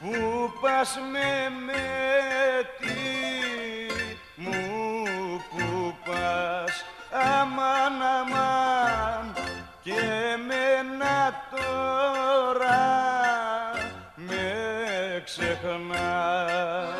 Που πας με μέτι μου που πας αμάν αμάν και μένα τώρα ξεχνάς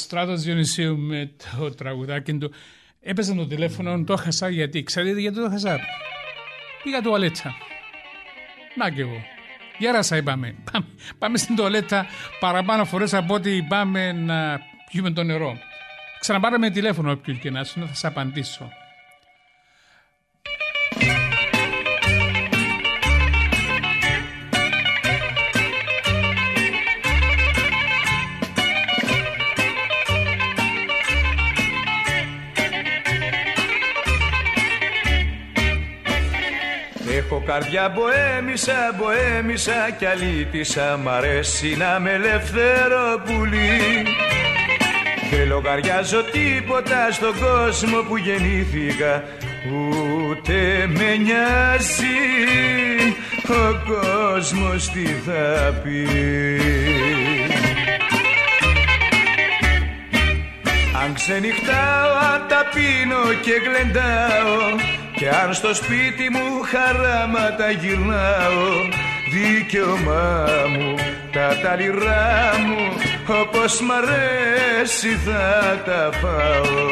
Στράτος Διονυσίου με το τραγουδάκι του έπαιζε το τηλέφωνο, το έχασα γιατί. Ξέρετε γιατί το έχασα. Πήγα τουαλέτσα. Να και εγώ. Γέρασα είπαμε. Πάμε, πάμε στην τουαλέτα παραπάνω φορές από ότι πάμε να πιούμε το νερό. Ξαναπάραμε τηλέφωνο όποιον και να σου θα σε απαντήσω. Καρδιά μποέμισα, μποέμισα κι αλήτησα Μ' αρέσει να με ελευθερώ πουλί Δεν λογαριάζω τίποτα στον κόσμο που γεννήθηκα Ούτε με νοιάζει ο κόσμος τι θα πει. Αν ξενυχτάω, αν τα πίνω και γλεντάω και αν στο σπίτι μου χαράματα γυρνάω Δικαιωμά μου τα ταλιρά μου Όπως μ' αρέσει θα τα φάω.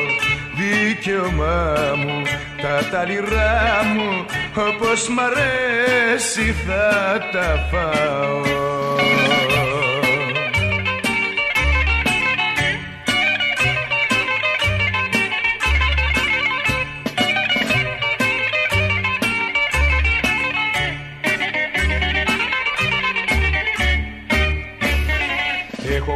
Δικαιωμά μου τα ταλιρά μου Όπως μ' αρέσει θα τα φάω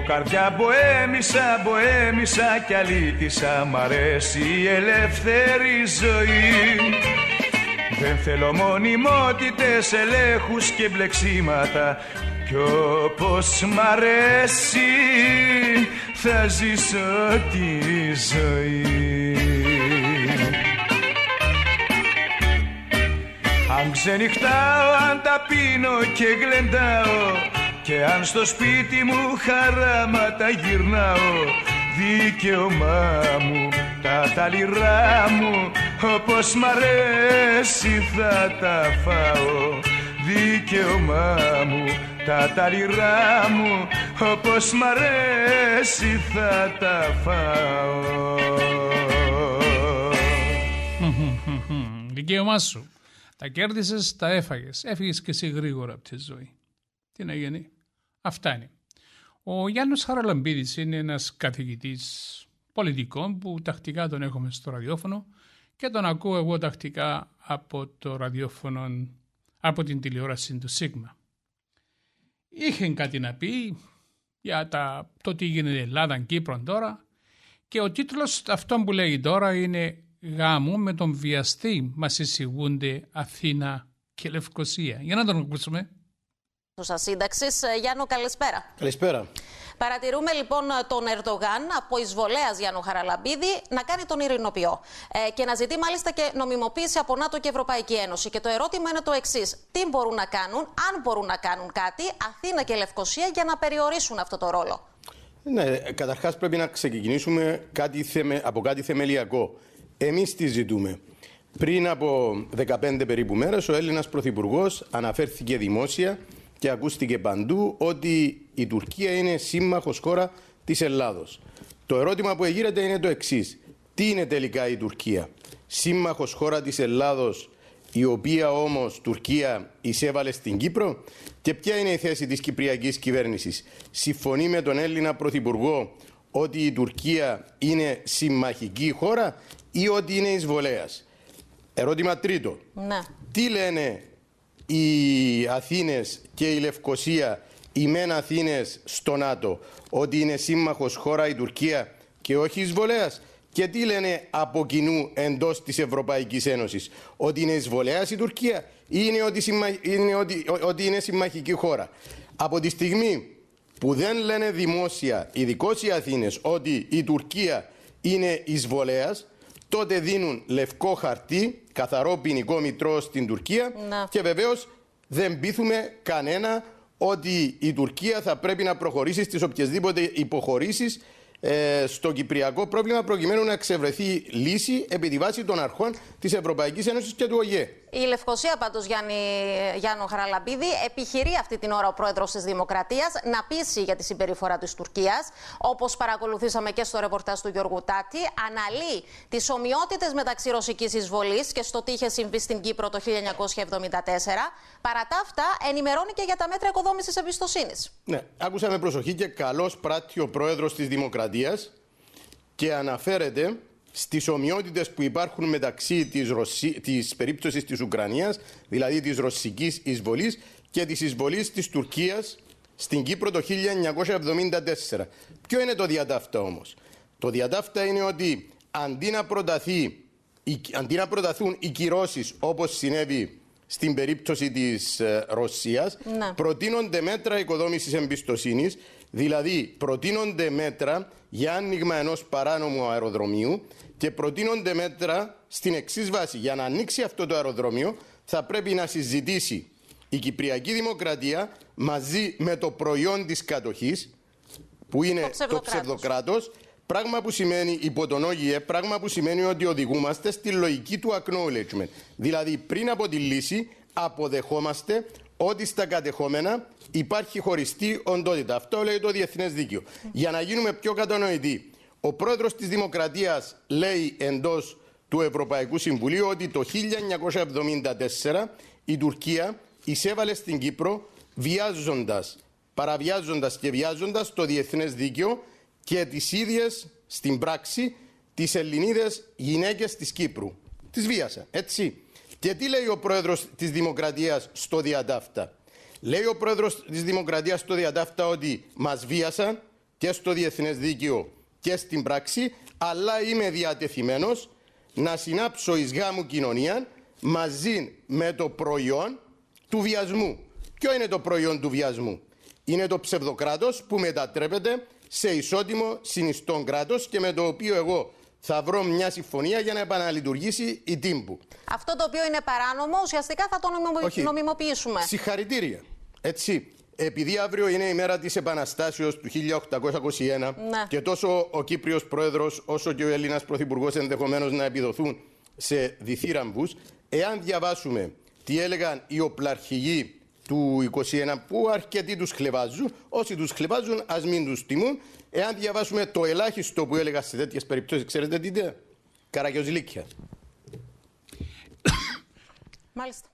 καρδιά μποέμισα, μποέμισα κι αλήτησα Μ' αρέσει η ελεύθερη ζωή. Δεν θέλω μονιμότητες, ελέγχους και μπλεξίματα Κι όπως μ' αρέσει θα ζήσω τη ζωή. Αν ξενυχτάω, αν τα πίνω και γλεντάω και αν στο σπίτι μου χαράματα γυρνάω Δικαίωμά μου, τα ταλιρά μου Όπως μ' αρέσει θα τα φάω Δικαίωμά μου, τα ταλιρά μου Όπως μ' αρέσει θα τα φάω Δικαίωμά σου. Τα κέρδισες, τα έφαγες. Έφυγες και εσύ γρήγορα από τη ζωή. Τι να γίνει; Αυτά είναι. Ο Γιάννος Χαραλαμπίδης είναι ένας καθηγητής πολιτικών που τακτικά τον έχουμε στο ραδιόφωνο και τον ακούω εγώ τακτικά από το ραδιόφωνο, από την τηλεόραση του Σίγμα. Είχε κάτι να πει για τα, το τι γίνεται Ελλάδα Κύπρο τώρα και ο τίτλος αυτόν που λέει τώρα είναι «Γάμου με τον βιαστή μας εισηγούνται Αθήνα και Λευκοσία». Για να τον ακούσουμε του σύνταξης. Γιάννο, καλησπέρα. Καλησπέρα. Παρατηρούμε λοιπόν τον Ερντογάν από εισβολέας Γιάννου Χαραλαμπίδη να κάνει τον ειρηνοποιό ε, και να ζητεί μάλιστα και νομιμοποίηση από ΝΑΤΟ και Ευρωπαϊκή Ένωση. Και το ερώτημα είναι το εξής: Τι μπορούν να κάνουν, αν μπορούν να κάνουν κάτι, Αθήνα και Λευκοσία για να περιορίσουν αυτό το ρόλο; Ναι, καταρχάς πρέπει να ξεκινήσουμε κάτι θεμε, από κάτι θεμελιακό. Εμείς τι ζητούμε; Πριν από 15 περίπου μέρες, ο Έλληνας Πρωθυπουργός αναφέρθηκε δημόσια και ακούστηκε παντού ότι η Τουρκία είναι σύμμαχος χώρα της Ελλάδος. Το ερώτημα που εγείρεται είναι το εξής. Τι είναι τελικά η Τουρκία; Σύμμαχος χώρα της Ελλάδος η οποία όμως Τουρκία εισέβαλε στην Κύπρο; Και ποια είναι η θέση της Κυπριακής κυβέρνησης; Συμφωνεί με τον Έλληνα Πρωθυπουργό ότι η Τουρκία είναι συμμαχική χώρα ή ότι είναι εισβολέας; Ερώτημα τρίτο. Ναι. Τι λένε οι Αθήνες και η Λευκοσία, οι μεν Αθήνες στο ΝΑΤΟ, ότι είναι σύμμαχος χώρα η Τουρκία και όχι εισβολέας. Και τι λένε από κοινού εντός της Ευρωπαϊκής Ένωσης, ότι είναι εισβολέας η Τουρκία ή είναι ότι, είναι ότι... ότι είναι συμμαχική χώρα; Από τη στιγμή που δεν λένε δημόσια, ειδικώς οι Αθήνες, ότι η Τουρκία είναι εισβολέας, τότε δίνουν λευκό χαρτί, καθαρό ποινικό μητρό στην Τουρκία Να. και βεβαίως δεν πείθουμε κανένα ότι η Τουρκία θα πρέπει να προχωρήσει στις οποιασδήποτε υποχωρήσεις ε, στο κυπριακό πρόβλημα προκειμένου να εξευρεθεί λύση επί τη βάση των αρχών της Ευρωπαϊκής Ένωσης και του ΟΓΕ. Η Λευκοσία, πάντως, Γιάννο Χαραλαμπίδη, επιχειρεί αυτή την ώρα ο πρόεδρος της Δημοκρατίας να πείσει για τη συμπεριφορά της Τουρκίας. Όπως παρακολουθήσαμε και στο ρεπορτάζ του Γιώργου Τάτη, αναλύει τις ομοιότητες μεταξύ ρωσικής εισβολής και στο τι είχε συμβεί στην Κύπρο το 1974. Παρά τα αυτά, ενημερώνει και για τα μέτρα οικοδόμησης εμπιστοσύνης. Ναι, άκουσα με προσοχή και καλώ πράττει ο πρόεδρος της Δημοκρατίας και αναφέρεται στις ομοιότητες που υπάρχουν μεταξύ της, Ρωσί... της περίπτωσης της Ουκρανίας, δηλαδή της ρωσικής εισβολής και της εισβολής της Τουρκίας στην Κύπρο το 1974. Ποιο είναι το διατάφτα όμως; Το διατάφτα είναι ότι αντί να, προταθεί, αντί να προταθούν οι κυρώσεις όπως συνέβη στην περίπτωση της ε, Ρωσίας, Ναι. προτείνονται μέτρα οικοδόμησης εμπιστοσύνης, δηλαδή προτείνονται μέτρα για άνοιγμα ενός παράνομου αεροδρομίου και προτείνονται μέτρα στην εξής βάση. Για να ανοίξει αυτό το αεροδρόμιο θα πρέπει να συζητήσει η Κυπριακή Δημοκρατία μαζί με το προϊόν της κατοχής που είναι το ψευδοκράτος. ψευδοκράτος Πράγμα που σημαίνει υπό τον ΟΓΙΕ, πράγμα που σημαίνει ότι οδηγούμαστε στη λογική του acknowledgement. Δηλαδή, πριν από τη λύση, αποδεχόμαστε ότι στα κατεχόμενα υπάρχει χωριστή οντότητα. Αυτό λέει το Διεθνές Δίκαιο. Για να γίνουμε πιο κατανοητοί, ο πρόεδρος της Δημοκρατίας λέει εντός του Ευρωπαϊκού Συμβουλίου ότι το 1974 η Τουρκία εισέβαλε στην Κύπρο βιάζοντας, παραβιάζοντας και βιάζοντας το διεθνές δίκαιο και τις ίδιες στην πράξη τις Ελληνίδες γυναίκες της Κύπρου. Τις βίασα, έτσι. Και τι λέει ο πρόεδρος της Δημοκρατίας στο διατάφτα; Λέει ο πρόεδρος της Δημοκρατίας στο διατάφτα ότι μας βίασαν, και στο διεθνές δίκαιο και στην πράξη, αλλά είμαι διατεθειμένος να συνάψω εις γάμου κοινωνία μαζί με το προϊόν του βιασμού. Ποιο είναι το προϊόν του βιασμού; Είναι το ψευδοκράτος που μετατρέπεται σε ισότιμο συνιστόν κράτος και με το οποίο εγώ θα βρω μια συμφωνία για να επαναλειτουργήσει η τύμπου. Αυτό το οποίο είναι παράνομο, ουσιαστικά θα το νομιμο... Όχι. νομιμοποιήσουμε. Συγχαρητήρια. Έτσι. Επειδή αύριο είναι η μέρα της Επαναστάσεως του 1821 Ναι. και τόσο ο Κύπριος Πρόεδρος όσο και ο Έλληνας Πρωθυπουργός ενδεχομένως να επιδοθούν σε διθύραμβους, εάν διαβάσουμε τι έλεγαν οι οπλαρχηγοί του 21 που αρκετοί τους χλεβάζουν, όσοι τους χλεβάζουν ας μην τους τιμούν, εάν διαβάσουμε το ελάχιστο που έλεγα σε τέτοιες περιπτώσεις, ξέρετε τι είναι, καραγιοζλίκια. Μάλιστα.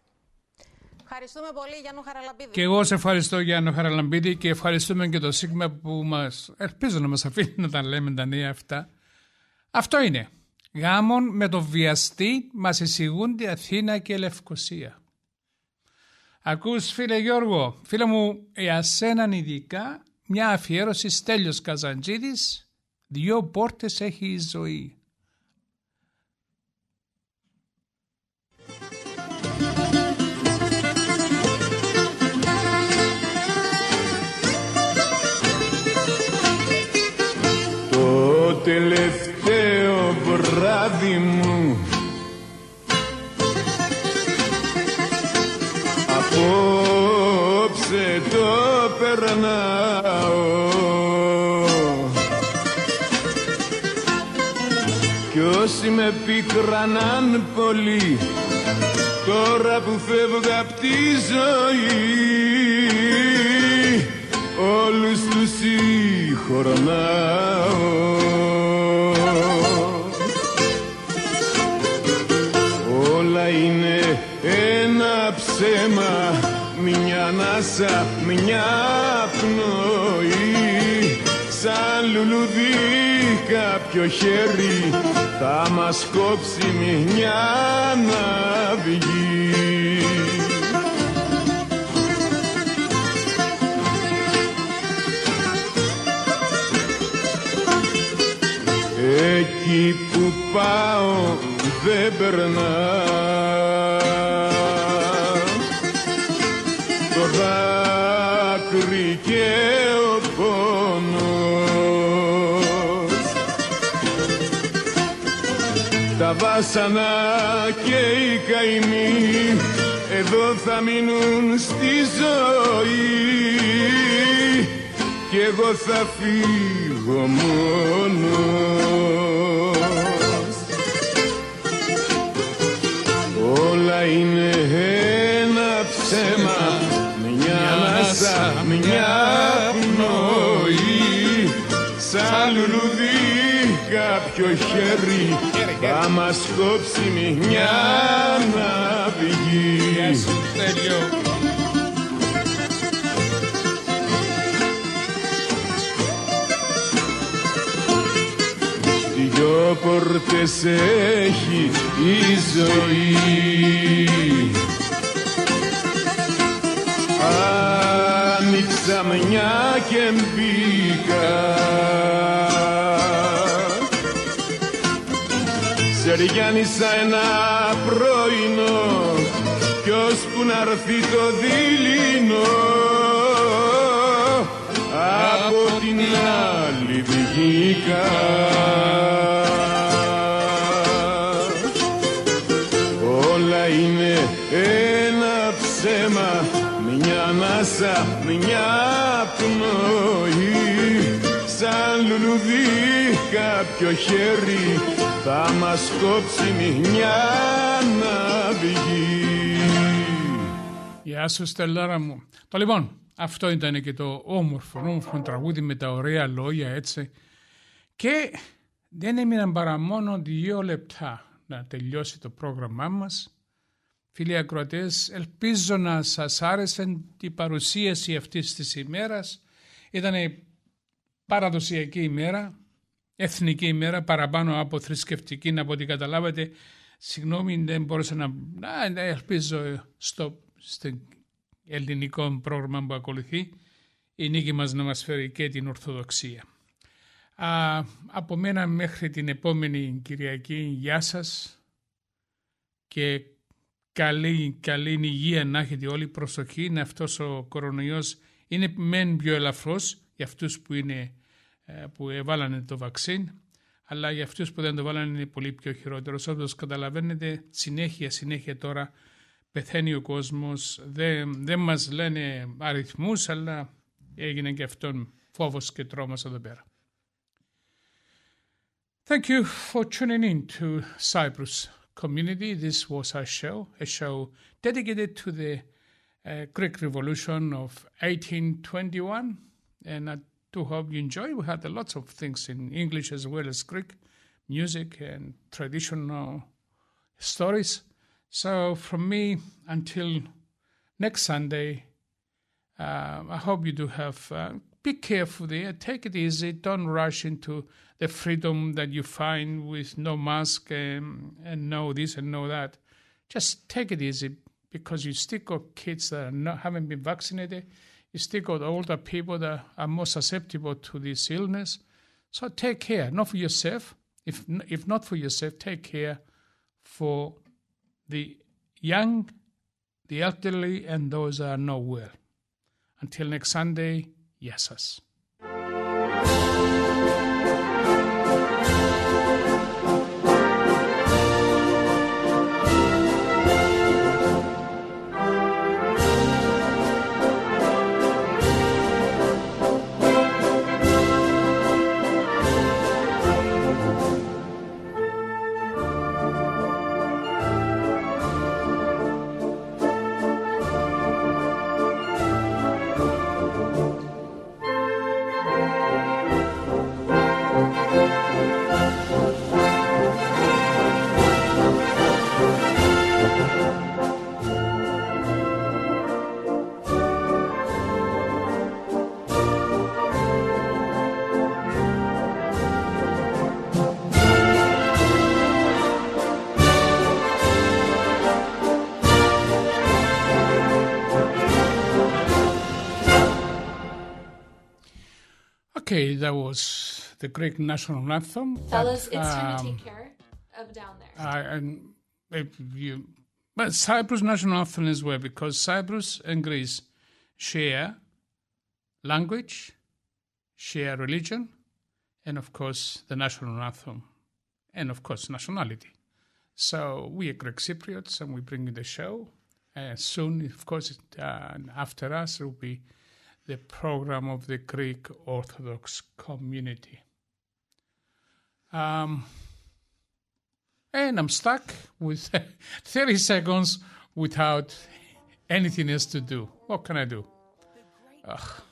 Ευχαριστούμε πολύ, Γιάννου Χαραλαμπίδη. Και εγώ σε ευχαριστώ Γιάννο Χαραλαμπίδη και ευχαριστούμε και το Σίγμα που μας, ελπίζω να μας αφήνει να τα λέμε τα νέα αυτά. Αυτό είναι. Γάμων με το βιαστή μας εισηγούνται Αθήνα και Λευκοσία. Ακούς φίλε Γιώργο, φίλε μου, για σέναν ειδικά μια αφιέρωση Στέλιος Καζαντζίδης «Δυο πόρτες έχει η ζωή». Όσοι με πικρανάν πολύ Τώρα που φεύγω απ' τη ζωή. Όλους τους συγχωρνάω Όλα είναι ένα ψέμα Μια ανάσα, μια πνοή Σαν λουλουδί κάποιο χέρι Θα μας κόψει μια ναυγή Εκεί που πάω δεν περνά βάσανα και οι καημοί Εδώ θα μείνουν στη ζωή. Κι εγώ θα φύγω μόνος. Όλα είναι ένα ψέμα Μια ανάσα, μια πνοή. Σαν λουλουδί κάποιο χέρι Θα μας κόψει μια ναυγή Γεια σου Στέλιο. Δυο πόρτες έχει η ζωή Άνοιξα μια και μπήκα Σεριάνισα ένα πρωινό Κι ώσπου να έρθει το δειλινό Από την άλλη βγήκα. Όλα είναι ένα ψέμα Μια ανάσα, μια πνοή. Σαν λουλουδί κάποιο χέρι Θα μας κόψει μια ναυγή Γεια σου Στελάρα μου. Το λοιπόν, αυτό ήταν και το όμορφο, όμορφο τραγούδι με τα ωραία λόγια έτσι. Και δεν έμειναν παρά μόνο δύο λεπτά να τελειώσει το πρόγραμμά μας. Φίλοι ακροατές, ελπίζω να σας άρεσε η παρουσίαση αυτής της ημέρας. Ήταν παραδοσιακή ημέρα, εθνική ημέρα, παραπάνω από θρησκευτική, από ό,τι καταλάβατε. Συγγνώμη, δεν μπόρεσα να... να να ελπίζω στο, στο ελληνικό πρόγραμμα που ακολουθεί η νίκη μας να μας φέρει και την Ορθοδοξία. Α, από μένα μέχρι την επόμενη Κυριακή, γεια σας και καλή, καλή υγεία να έχετε όλη προσοχή. Είναι αυτός ο κορονοϊός είναι μεν πιο ελαφρώς για αυτούς που, είναι, ε, που έβαλανε το βαξίν, αλλά για αυτούς που δεν το βάλανε είναι πολύ πιο χειρότερος. Όπως καταλαβαίνετε, συνέχεια, συνέχεια τώρα πεθαίνει ο κόσμος. Δεν, δεν μας λένε αριθμούς, αλλά έγινε και αυτόν φόβος και τρόμος εδώ πέρα. Thank you for tuning in to Cyprus community. This was our show, a show dedicated to the uh, Greek Revolution of 1821. And I do hope you enjoy. We had lots of things in English as well as Greek music and traditional stories. So, from me until next Sunday, uh, I hope you do have. Uh, be careful there. Take it easy. Don't rush into the freedom that you find with no mask and, and no this and no that. Just take it easy because you still got kids that are not, haven't been vaccinated. You still got older people that are more susceptible to this illness. So take care, not for yourself. If, if not for yourself, take care for the young, the elderly, and those that are not well. Until next Sunday, yes, us. Okay, that was the Greek national anthem. Fellas, but, it's time to um, take care of down there. I, and if you, but Cyprus national anthem as well because Cyprus and Greece share language, share religion, and of course the national anthem, and of course nationality. So we are Greek Cypriots, and we bring you the show. And soon, of course, uh, after us will be the program of the Greek Orthodox community. Um, and I'm stuck with 30 seconds without anything else to do. What can I do? Ugh.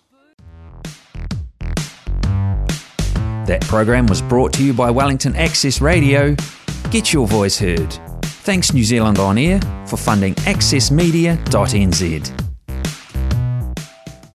That program was brought to you by Wellington Access Radio. Get your voice heard. Thanks New Zealand On Air for funding accessmedia.nz.